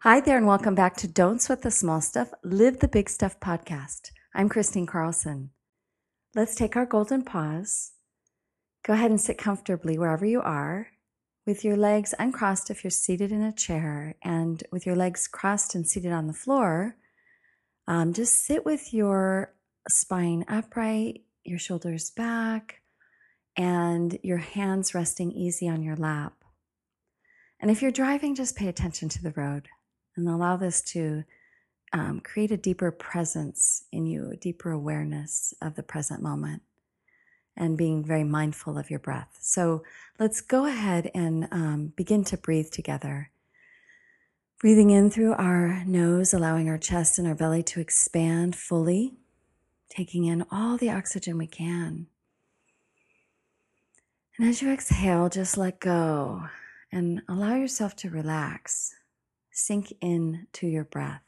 Hi there, and welcome back to Don't Sweat the Small Stuff, Live the Big Stuff podcast. I'm Kristine Carlson. Let's take our golden pause. Go ahead and sit comfortably wherever you are, with your legs uncrossed if you're seated in a chair, and with your legs crossed and seated on the floor. Um, just sit with your spine upright, your shoulders back, and your hands resting easy on your lap. And if you're driving, just pay attention to the road and allow this to um, create a deeper presence in you, a deeper awareness of the present moment, and being very mindful of your breath. So let's go ahead and um, begin to breathe together. Breathing in through our nose, allowing our chest and our belly to expand fully, taking in all the oxygen we can. And as you exhale, just let go and allow yourself to relax sink in to your breath,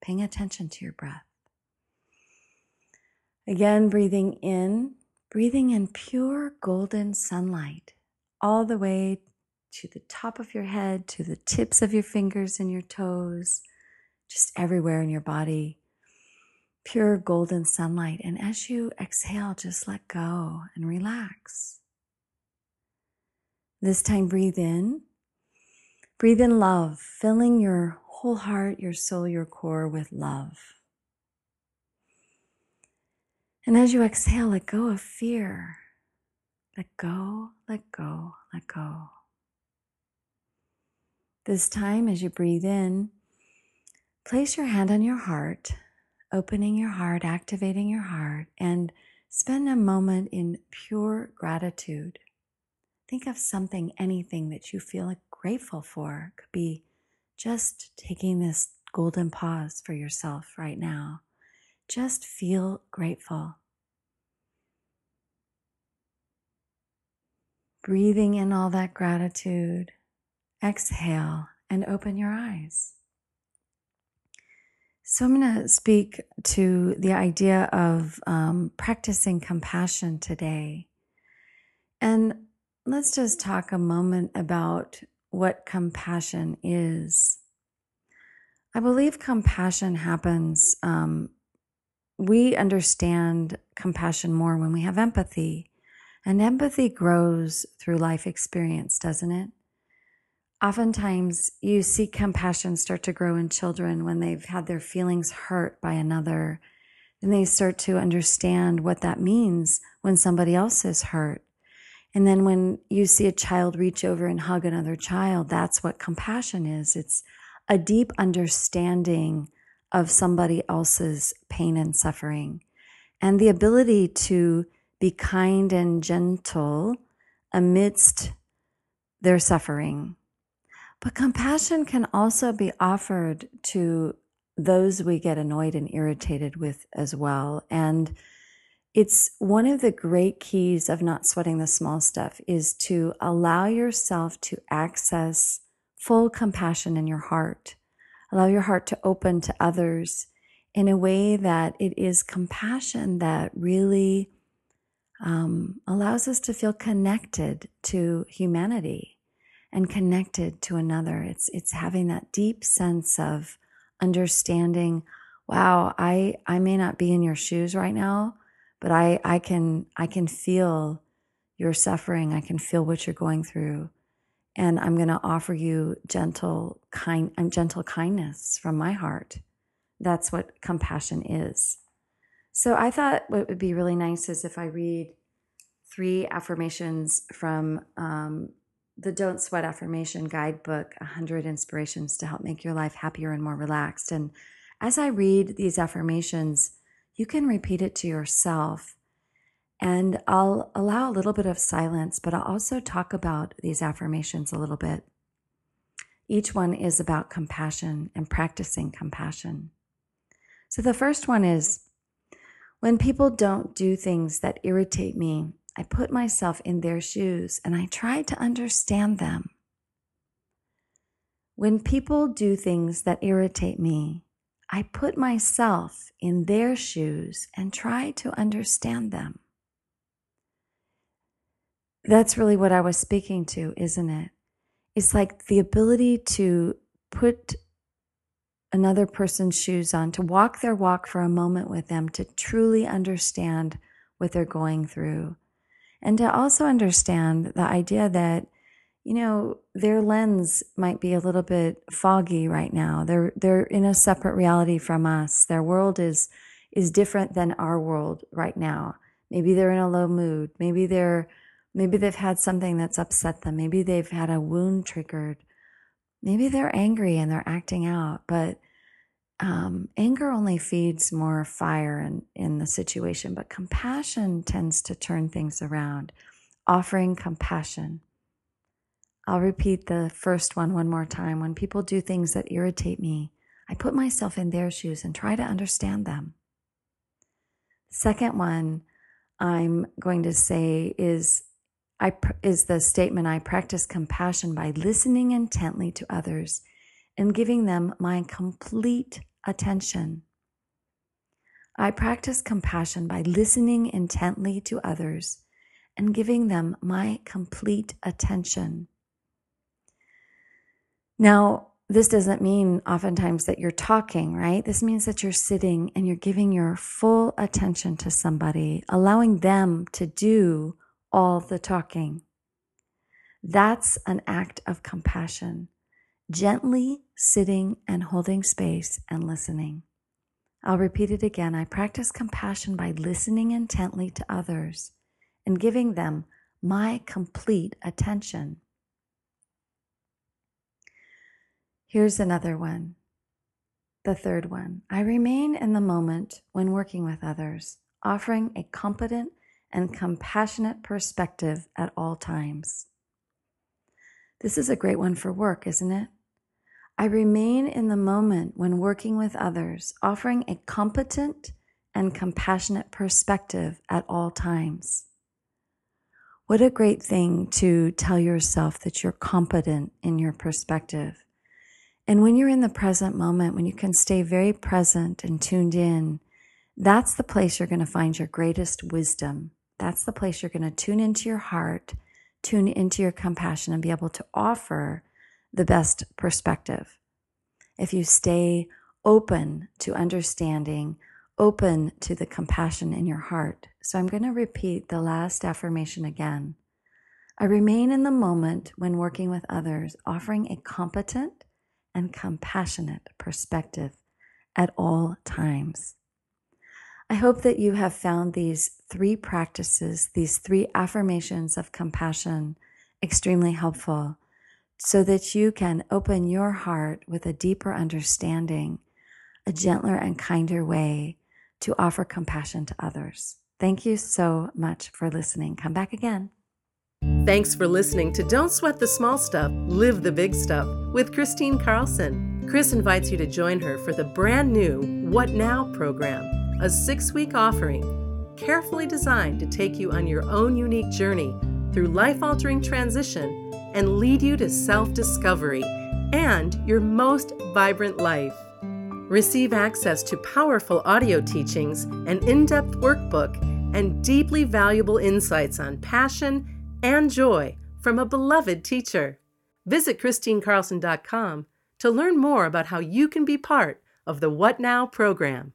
paying attention to your breath. Again, breathing in, breathing in pure golden sunlight all the way to the top of your head, to the tips of your fingers and your toes, just everywhere in your body. Pure golden sunlight. And as you exhale, just let go and relax. This time, breathe in Breathe in love, filling your whole heart, your soul, your core with love. And as you exhale, let go of fear. Let go, let go, let go. This time, as you breathe in, place your hand on your heart, opening your heart, activating your heart, and spend a moment in pure gratitude. Think of something, anything that you feel like grateful for. Could be just taking this golden pause for yourself right now. Just feel grateful. Breathing in all that gratitude. Exhale and open your eyes. So, I'm going to speak to the idea of um, practicing compassion today. And let's just talk a moment about what compassion is. I believe compassion happens. Um, we understand compassion more when we have empathy. And empathy grows through life experience, doesn't it? Oftentimes, you see compassion start to grow in children when they've had their feelings hurt by another. And they start to understand what that means when somebody else is hurt. And then when you see a child reach over and hug another child, that's what compassion is. It's a deep understanding of somebody else's pain and suffering and the ability to be kind and gentle amidst their suffering. But compassion can also be offered to those we get annoyed and irritated with as well. And it's one of the great keys of not sweating the small stuff is to allow yourself to access full compassion in your heart. Allow your heart to open to others in a way that it is compassion that really um, allows us to feel connected to humanity and connected to another. It's it's having that deep sense of understanding. Wow, I I may not be in your shoes right now, but I, I can I can feel your suffering. I can feel what you're going through. And I'm to offer you gentle kind um, gentle kindness from my heart. That's what compassion is. So I thought what would be really nice is if I read three affirmations from um, the Don't Sweat Affirmation Guidebook 100 Inspirations to Help Make Your Life Happier and More Relaxed. And as I read these affirmations, you can repeat it to yourself. And I'll allow a little bit of silence, but I'll also talk about these affirmations a little bit. Each one is about compassion and practicing compassion. So the first one is when people don't do things that irritate me, I put myself in their shoes and I try to understand them. When people do things that irritate me, I put myself in their shoes and try to understand them. That's really what I was speaking to, isn't it? It's like the ability to put another person's shoes on, to walk their walk for a moment with them, to truly understand what they're going through. And to also understand the idea that, you know, their lens might be a little bit foggy right now. They're they're in a separate reality from us. Their world is is different than our world right now. Maybe they're in a low mood. Maybe they're maybe they've had something that's upset them. Maybe they've had a wound triggered maybe they're angry and they're acting out, but um, anger only feeds more fire in, in the situation, but compassion tends to turn things around. Offering compassion. I'll repeat the first one one more time. When people do things that irritate me, I put myself in their shoes and try to understand them. Second one I'm going to say is I, is the statement I practice compassion by listening intently to others and giving them my complete attention. I practice compassion by listening intently to others and giving them my complete attention. Now, this doesn't mean oftentimes that you're talking, right? This means that you're sitting and you're giving your full attention to somebody, allowing them to do all the talking. That's an act of compassion, gently sitting and holding space and listening. I'll repeat it again. I practice compassion by listening intently to others and giving them my complete attention. Here's another one. The third one. I remain in the moment when working with others, offering a competent and compassionate perspective at all times. This is a great one for work, isn't it? I remain in the moment when working with others, offering a competent and compassionate perspective at all times. What a great thing to tell yourself that you're competent in your perspective. And when you're in the present moment, when you can stay very present and tuned in, that's the place you're going to find your greatest wisdom that's the place you're going to tune into your heart, tune into your compassion, and be able to offer the best perspective. If you stay open to understanding, open to the compassion in your heart. So I'm going to repeat the last affirmation again. I remain in the moment when working with others, offering a competent and compassionate perspective at all times. I hope that you have found these three practices, these three affirmations of compassion, extremely helpful so that you can open your heart with a deeper understanding, a gentler and kinder way to offer compassion to others. Thank you so much for listening. Come back again. Thanks for listening to Don't Sweat the Small Stuff, Live the Big Stuff with Kristine Carlson. Chris invites you to join her for the brand new What Now program a six week offering carefully designed to take you on your own unique journey through life altering transition and lead you to self discovery and your most vibrant life. Receive access to powerful audio teachings, an in depth workbook, and deeply valuable insights on passion and joy from a beloved teacher. Visit KristineCarlson.com to learn more about how you can be part of the What Now program.